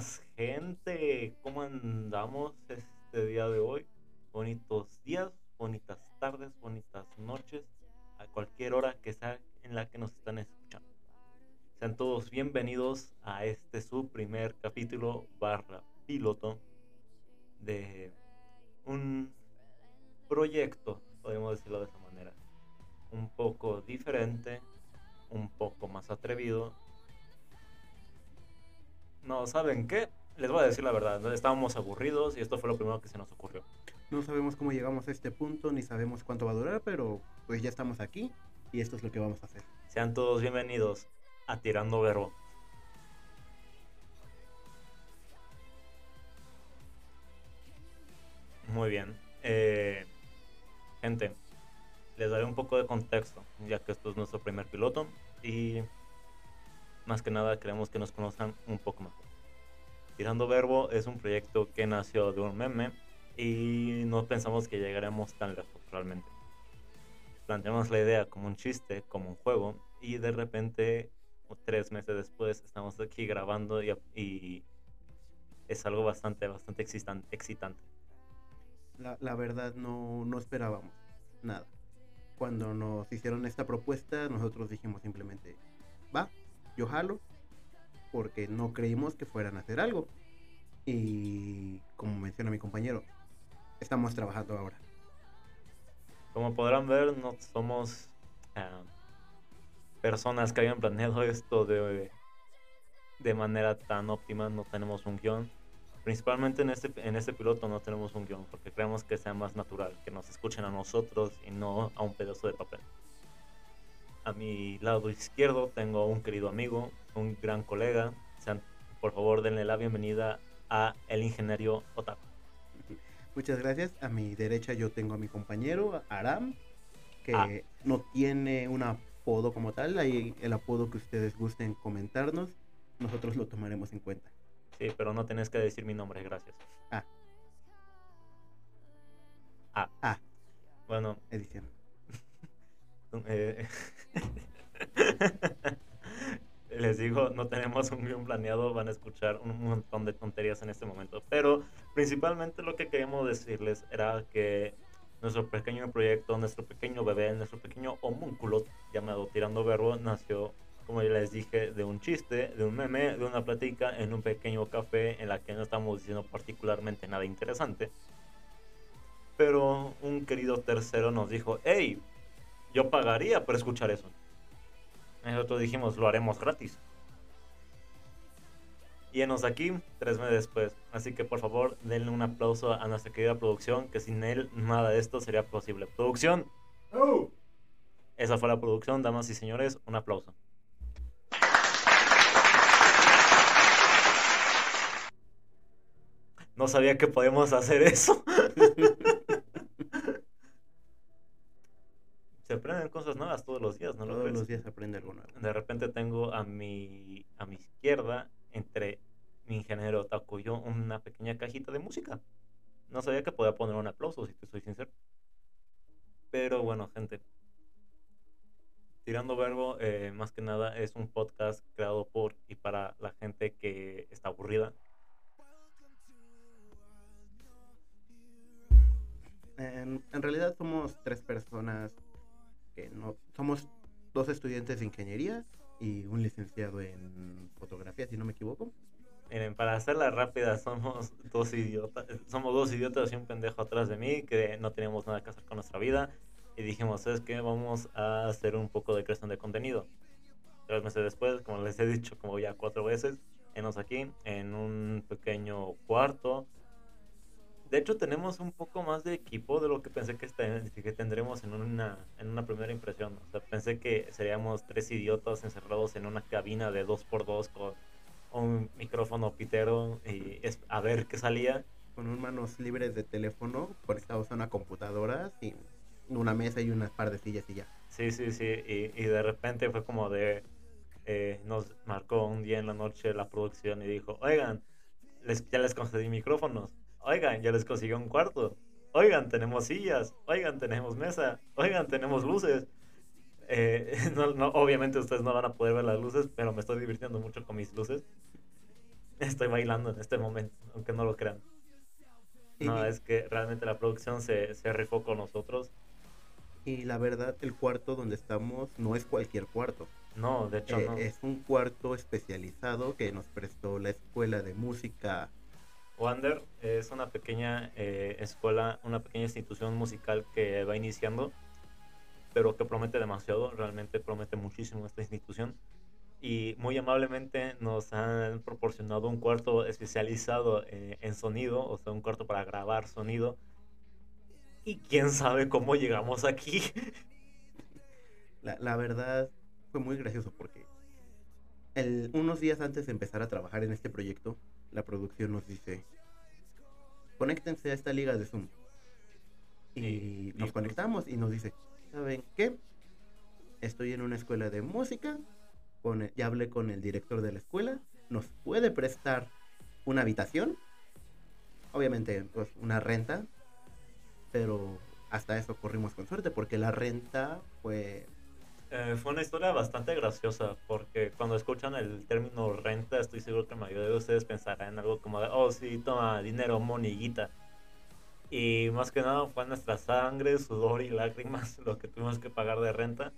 buenas gente, ¿cómo andamos este día de hoy? Bonitos días, bonitas tardes, bonitas noches, a cualquier hora que sea en la que nos están escuchando. Sean todos bienvenidos a este su primer capítulo barra piloto de un proyecto, podemos decirlo de esa manera, un poco diferente, un poco más atrevido no, ¿saben qué? Les voy a decir la verdad, estábamos aburridos y esto fue lo primero que se nos ocurrió. No sabemos cómo llegamos a este punto, ni sabemos cuánto va a durar, pero pues ya estamos aquí y esto es lo que vamos a hacer. Sean todos bienvenidos a Tirando Verbo. Muy bien. Eh, gente, les daré un poco de contexto, ya que esto es nuestro primer piloto y más que nada queremos que nos conozcan un poco mejor. Tirando Verbo es un proyecto que nació de un meme y no pensamos que llegaremos tan lejos realmente. Planteamos la idea como un chiste, como un juego y de repente tres meses después estamos aquí grabando y, es algo bastante, bastante excitante. La, la verdad no, no esperábamos nada. Cuando nos hicieron esta propuesta nosotros dijimos simplemente, va, yo jalo, porque no creímos que fueran a hacer algo. Y como menciona mi compañero, estamos trabajando ahora. Como podrán ver, no somos eh, personas que hayan planeado esto de, de manera tan óptima, no tenemos un guion. Principalmente en este, en este piloto no tenemos un guion porque creemos que sea más natural, que nos escuchen a nosotros y no a un pedazo de papel. A mi lado izquierdo tengo un querido amigo, un gran colega. Por favor, denle la bienvenida a el ingeniero Otaku. Muchas gracias. A mi derecha yo tengo a mi compañero Aram, que ah. no tiene un apodo como tal. Ahí el apodo que ustedes gusten comentarnos, nosotros lo tomaremos en cuenta. Sí, pero no tenés que decir mi nombre, gracias. Ah. Ah. Ah. Bueno. Edición. Eh, les digo, no tenemos un guion planeado, van a escuchar un montón de tonterías en este momento. Pero principalmente lo que queríamos decirles era que nuestro pequeño proyecto, nuestro pequeño bebé, nuestro pequeño homúnculo llamado Tirando Verbo nació, como ya les dije, de un chiste, de un meme, de una plática en un pequeño café en la que no estamos diciendo particularmente nada interesante. Pero un querido tercero nos dijo, hey, yo pagaría por escuchar eso. Nosotros dijimos, lo haremos gratis. Y enos aquí tres meses después. Así que por favor, denle un aplauso a nuestra querida producción, que sin él nada de esto sería posible. Producción. Oh. Esa fue la producción, damas y señores. Un aplauso. No sabía que podíamos hacer eso. cosas nuevas todos los días, ¿no? Todos los días aprende algo nuevo. De repente tengo a mi, a mi izquierda, entre mi ingeniero Taco y yo, una pequeña cajita de música. No sabía que podía poner un aplauso, si te soy sincero. Pero bueno, gente. Tirando Verbo, eh, más que nada, es un podcast creado por estudiantes de ingeniería y un licenciado en fotografía, si no me equivoco. Miren, para hacerla rápida, somos dos idiotas, somos dos idiotas y un pendejo atrás de mí que no teníamos nada que hacer con nuestra vida y dijimos, es que vamos a hacer un poco de creación de contenido. Tres meses después, como les he dicho como ya cuatro veces, enos aquí en un pequeño cuarto de hecho, tenemos un poco más de equipo de lo que pensé que, que tendremos en una, en una primera impresión. O sea, pensé que seríamos tres idiotas encerrados en una cabina de 2x2 con un micrófono pitero y a ver qué salía. Con un manos libres de teléfono, conectados a una computadora, sin una mesa y unas par de sillas y ya. Sí, sí, sí. Y, y de repente fue como de. Eh, nos marcó un día en la noche la producción y dijo: Oigan, les, ya les concedí micrófonos Oigan, ya les consiguió un cuarto. Oigan, tenemos sillas. Oigan, tenemos mesa. Oigan, tenemos luces. Eh, no, obviamente ustedes no van a poder ver las luces, pero me estoy divirtiendo mucho con mis luces. estoy bailando en este momento, aunque no lo crean. No, es que realmente la producción se, se rifó con nosotros. Y la verdad, el cuarto donde estamos no es cualquier cuarto. No, de hecho Eh, no. Es un cuarto especializado que nos prestó la escuela de música. Wander es una pequeña eh, escuela, una pequeña institución musical que va iniciando, pero que promete demasiado, realmente promete muchísimo esta institución. Y muy amablemente nos han proporcionado un cuarto especializado eh, en sonido, o sea, un cuarto para grabar sonido. Y quién sabe cómo llegamos aquí. La, verdad fue muy gracioso porque unos días antes de empezar a trabajar en este proyecto, la producción nos dice, conéctense a esta liga de Zoom. Y, nos conectamos y nos dice, ¿saben qué? Estoy en una escuela de música, con el- ya hablé con el director de la escuela, nos puede prestar una habitación, obviamente pues una renta, pero hasta eso corrimos con suerte porque la renta fue Eh, fue una historia bastante graciosa porque cuando escuchan el término renta, estoy seguro que la mayoría de ustedes pensarán en algo como de, oh sí, toma dinero, moniguita. Y más que nada fue nuestra sangre, sudor y lágrimas lo que tuvimos que pagar de renta,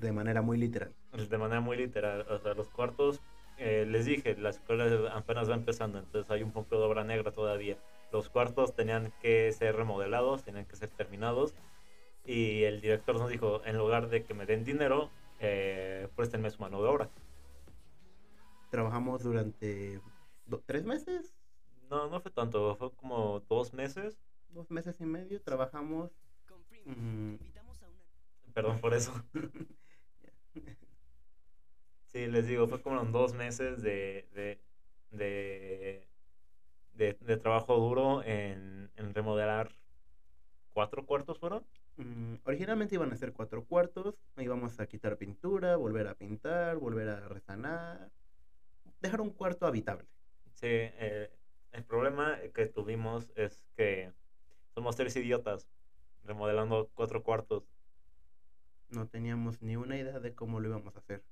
de manera muy literal. de manera muy literal. O sea, los cuartos, eh, les dije, la escuela apenas va empezando, entonces hay un poco de obra negra todavía. Los cuartos tenían que ser remodelados, tenían que ser terminados. Y el director nos dijo, en lugar de que me den dinero, eh, préstenme su mano de obra. Trabajamos durante tres meses, No, no fue tanto, fue como dos meses. dos meses y medio, trabajamos. mm, Perdón por eso. Sí, les digo, fue como dos meses de, de, de, de, de trabajo duro en remodelar cuatro cuartos, ¿fueron? mm, iban a ser cuatro cuartos, íbamos a quitar pintura, volver a pintar, volver a resanar, dejar un cuarto habitable. Sí, eh, el problema que tuvimos es que somos tres idiotas remodelando cuatro cuartos. No teníamos ni una idea de cómo lo íbamos a hacer.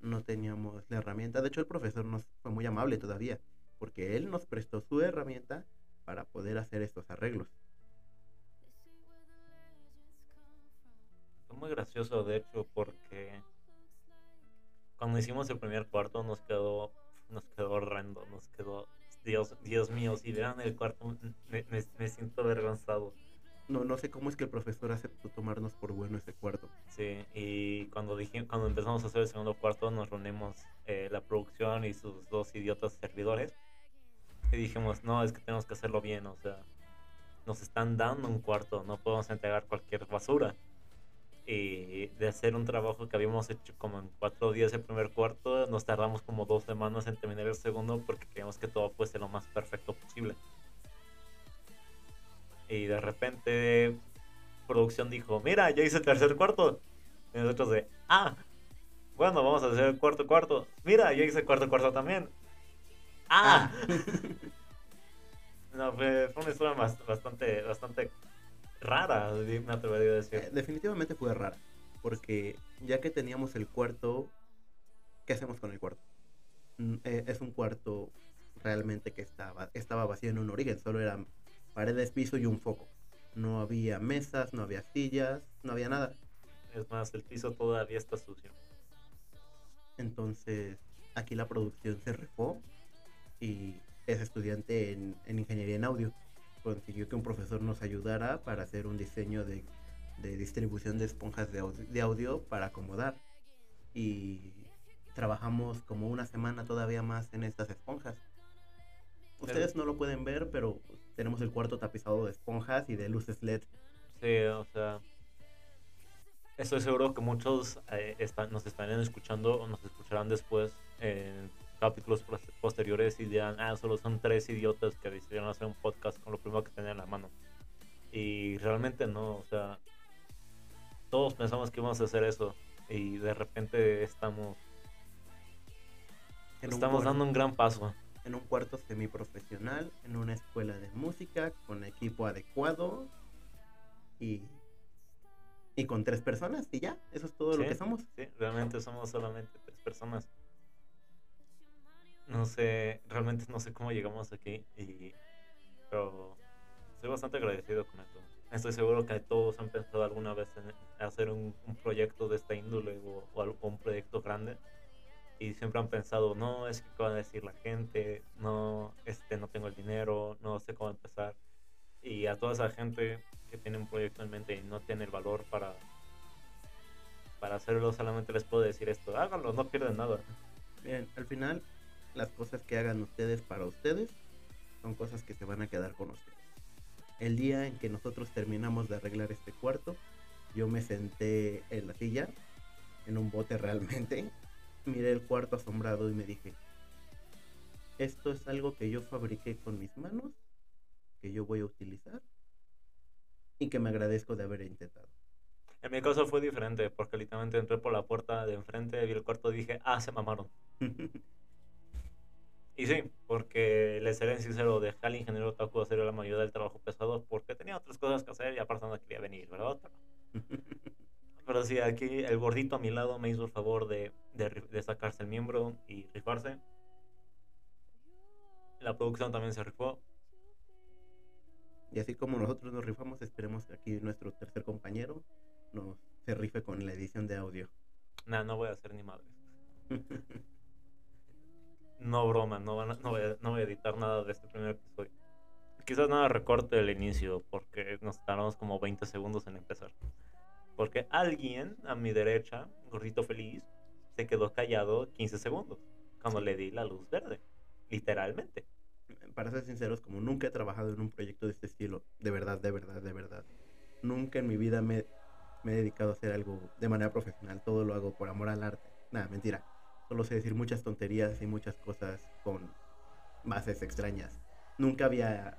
No teníamos la herramienta. De hecho, el profesor nos fue muy amable todavía, porque él nos prestó su herramienta para poder hacer estos arreglos. Gracioso, de hecho, porque cuando hicimos el primer cuarto nos quedó, nos quedó horrendo, nos quedó, Dios, Dios mío, si vean el cuarto, me, me- me siento avergonzado. No, no sé cómo es que el profesor aceptó tomarnos por bueno ese cuarto. Sí, y cuando dije, cuando empezamos a hacer el segundo cuarto, nos reunimos eh, la producción y sus dos idiotas servidores. Y dijimos, no, es que tenemos que hacerlo bien, o sea, nos están dando un cuarto, no podemos entregar cualquier basura. Y de hacer un trabajo que habíamos hecho como en cuatro días el primer cuarto, nos tardamos como dos semanas en terminar el segundo porque queríamos que todo fuese lo más perfecto posible. Y de repente producción dijo, mira, ya hice el tercer cuarto. Y nosotros de, ah, bueno, vamos a hacer el cuarto cuarto. Mira, ya hice el cuarto cuarto también. Ah. no, fue, fue una historia bast- bastante, bastante rara, me atrevería a Eh, decir. definitivamente fue rara, porque ya que teníamos el cuarto, ¿qué hacemos con el cuarto? Mm, eh, es un cuarto realmente que estaba, estaba vacío en un origen, solo eran paredes, piso y un foco. No había mesas, no había sillas, no había nada. Es más, el piso todavía está sucio. Entonces, aquí la producción se refó y es estudiante en, en ingeniería en audio. Consiguió que un profesor nos ayudara para hacer un diseño de, distribución de esponjas de audio, de audio para acomodar. Y trabajamos como una semana todavía más en estas esponjas. Ustedes no lo pueden ver, pero tenemos el cuarto tapizado de esponjas y de luces LED. Sí, o sea, estoy seguro que muchos eh, están, nos estarán escuchando o nos escucharán después en capítulos pos- posteriores y dirán, ah, solo son tres idiotas que decidieron hacer un podcast con lo primero que tenían en la mano. Y realmente no, o sea, todos pensamos que íbamos a hacer eso y de repente estamos, En estamos dando un gran paso. en un cuarto semiprofesional, en una escuela de música, con equipo adecuado y, y con tres personas y ya, eso es todo lo que somos. Sí, realmente somos solamente tres personas. No sé, realmente no sé cómo llegamos aquí, y, pero estoy bastante agradecido con esto. Estoy seguro que todos han pensado alguna vez en hacer un, proyecto de esta índole o, o, un proyecto grande y siempre han pensado, no, es que qué va a decir la gente, no, este, no tengo el dinero, no sé cómo empezar. Y a toda esa gente que tiene un proyecto en mente y no tiene el valor para, para hacerlo, solamente les puedo decir esto, háganlo, no pierden nada. Bien, al final, las cosas que hagan ustedes para ustedes son cosas que se van a quedar con ustedes. El día en que nosotros terminamos de arreglar este cuarto, yo me senté en la silla, en un bote realmente, miré el cuarto asombrado y me dije, esto es algo que yo fabriqué con mis manos, que yo voy a utilizar y que me agradezco de haber intentado. En mi caso fue diferente, porque literalmente entré por la puerta de enfrente, vi el cuarto y dije, ah, se mamaron. Y sí, porque le seré sincero, dejé al ingeniero Taku hacer la mayoría del trabajo pesado porque tenía otras cosas que hacer y aparte no quería venir, ¿verdad? Pero, sí, aquí el gordito a mi lado me hizo el favor de, de sacarse el miembro y rifarse. La producción también se rifó. y así como nosotros nos rifamos, esperemos que aquí nuestro tercer compañero nos se rife con la edición de audio. Nah, no voy a hacer ni madres. No broma, no, van a- no, voy a, editar nada de este primer episodio. Quizás nada recorte del inicio, porque nos tardamos como 20 segundos en empezar. Porque alguien a mi derecha, gordito feliz, se quedó callado 15 segundos cuando le di la luz verde. Literalmente. Para ser sinceros, como nunca he trabajado en un proyecto de este estilo, de verdad, de verdad, de verdad, nunca en mi vida me, me he dedicado a hacer algo de manera profesional. Todo lo hago por amor al arte. Nada, mentira. Solo sé decir muchas tonterías y muchas cosas con bases extrañas. Nunca había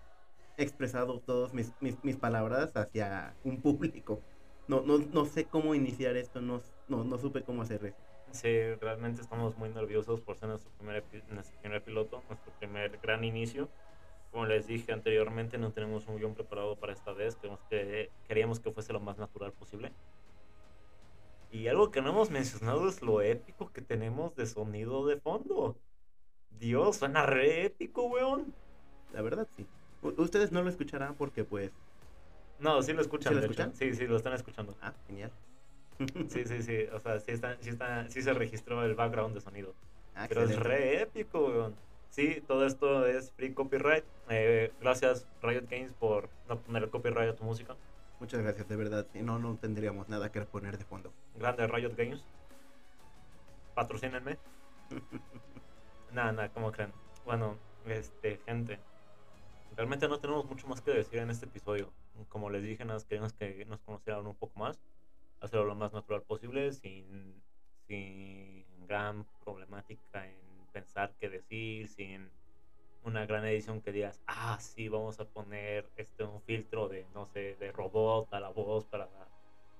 expresado todas mis, mis, mis palabras hacia un público. No, no, no sé cómo iniciar esto, no, no, no supe cómo hacer eso. Sí, realmente estamos muy nerviosos por ser nuestro primer, nuestro primer piloto, nuestro primer gran inicio. Como les dije anteriormente, no tenemos un guion preparado para esta vez. Queremos que, queríamos que fuese lo más natural posible. Y algo que no hemos mencionado es lo épico que tenemos de sonido de fondo. Dios, suena re épico, weón. La verdad, sí. U- ustedes no lo escucharán porque, pues, No, sí lo escuchan. ¿Sí lo escuchan? Sí, sí, lo están escuchando. ah, genial. Sí, sí, sí. O sea, sí, está, sí, está, sí se registró el background de sonido. Ah, Pero es re épico, weón. Sí, todo esto es free copyright. Eh, gracias Riot Games por no poner el copyright a tu música. Muchas gracias, de verdad. Si no, no tendríamos nada que poner de fondo. Grande Riot Games. Patrocínenme. Nada, nada, ¿cómo creen? Bueno, este, gente. Realmente no tenemos mucho más que decir en este episodio. Como les dije, nada, más queríamos que nos conocieran un poco más. Hacerlo lo más natural posible, sin, sin gran problemática en pensar qué decir, sin una gran edición que digas, ah, sí, vamos a poner este un filtro de, no sé, de robot a la voz para,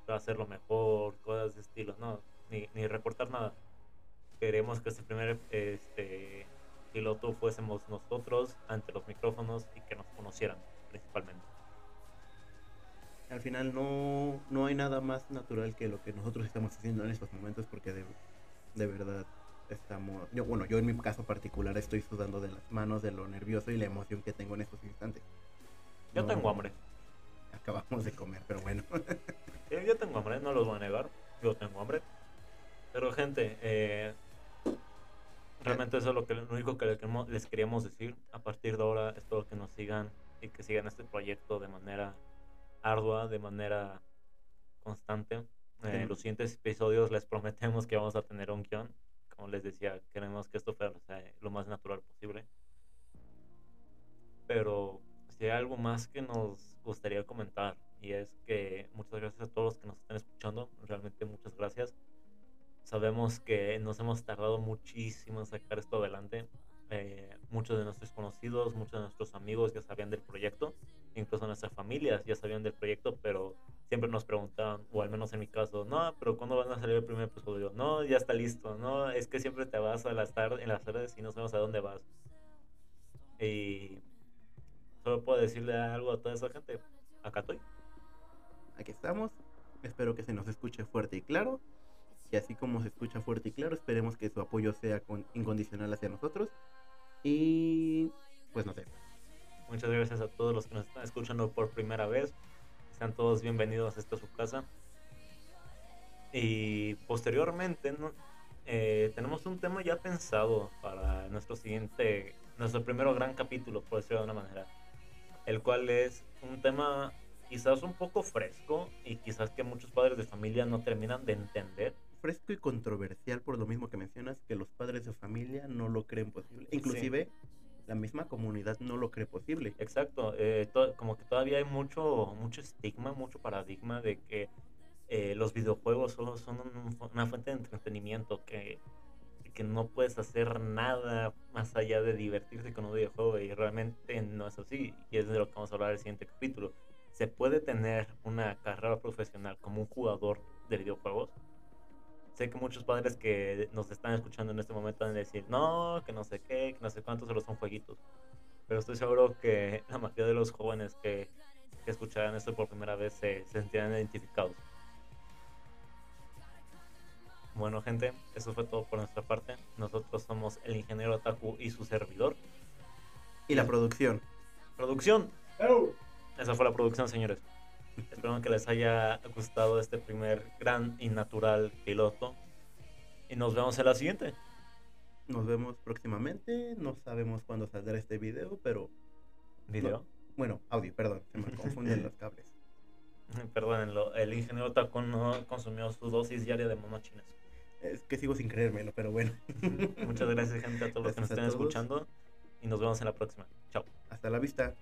para hacerlo mejor, cosas de estilo, no, ni, ni recortar nada. Queremos que este primer este, piloto fuésemos nosotros ante los micrófonos y que nos conocieran principalmente. Al final no, no hay nada más natural que lo que nosotros estamos haciendo en estos momentos porque de, de verdad estamos... Yo, bueno, yo en mi caso particular estoy sudando de las manos de lo nervioso y la emoción que tengo en estos instantes. Yo No- tengo hambre. Acabamos de comer, pero bueno. Sí, yo tengo hambre, no los voy a negar. Yo tengo hambre. Pero gente, eh, realmente eso es lo, que, lo único que les queríamos decir. A partir de ahora espero que nos sigan y que sigan este proyecto de manera ardua, de manera constante. Eh, los siguientes episodios les prometemos que vamos a tener un guion. Como les decía, queremos que esto fuera o sea, lo más natural posible. Pero si hay algo más que nos gustaría comentar y es que muchas gracias a todos los que nos están escuchando, realmente muchas gracias. Sabemos que nos hemos tardado muchísimo en sacar esto adelante. Eh, muchos de nuestros conocidos, muchos de nuestros amigos ya sabían del proyecto, incluso nuestras familias ya sabían del proyecto, pero siempre nos preguntaban, o al menos en mi caso, no, pero ¿cuándo van a salir el primer episodio? No, ya está listo, no, es que siempre te vas a las tardes, en las tardes y no sabemos a dónde vas. Y solo puedo decirle algo a toda esa gente, acá estoy. Aquí estamos. Espero que se nos escuche fuerte y claro. Y así como se escucha fuerte y claro, esperemos que su apoyo sea con- incondicional hacia nosotros Y pues no sé. Muchas gracias a todos los que nos están escuchando por primera vez. Sean todos bienvenidos a esta su casa. Y posteriormente eh, tenemos un tema ya pensado para nuestro siguiente, nuestro primero gran capítulo, por decirlo de una manera. El cual es un tema quizás un poco fresco y quizás que muchos padres de familia no terminan de entender. Fresco y controversial por lo mismo que mencionas, que los padres de familia no lo creen posible. Inclusive la misma comunidad no lo cree posible. Exacto, eh, como que todavía hay mucho, mucho estigma, mucho paradigma de que eh, los videojuegos solo son una fuente de entretenimiento, que, que no puedes hacer nada más allá de divertirse con un videojuego y realmente no es así y es de lo que vamos a hablar en el siguiente capítulo. ¿Se puede tener una carrera profesional como un jugador de videojuegos? Sé que muchos padres que nos están escuchando en este momento van a decir, no, que no sé qué, que no sé cuántos, solo son jueguitos. Pero estoy seguro que la mayoría de los jóvenes que, que escucharán esto por primera vez se, se sentirán identificados. Bueno, gente, eso fue todo por nuestra parte. Nosotros somos el ingeniero Taku y su servidor. Y la producción. Producción. Esa fue la producción, señores. Espero que les haya gustado este primer gran y natural piloto. Y nos vemos en la siguiente. Nos vemos próximamente. No sabemos cuándo saldrá este video, pero. ¿Video? bueno, audio, perdón. Se me confunden los cables. Perdónenlo. El ingeniero Taco no consumió su dosis diaria de monochines. Es que sigo sin creérmelo, pero bueno. Muchas gracias, gente, a todos los que nos estén escuchando. Y nos vemos en la próxima. Chao. Hasta la vista.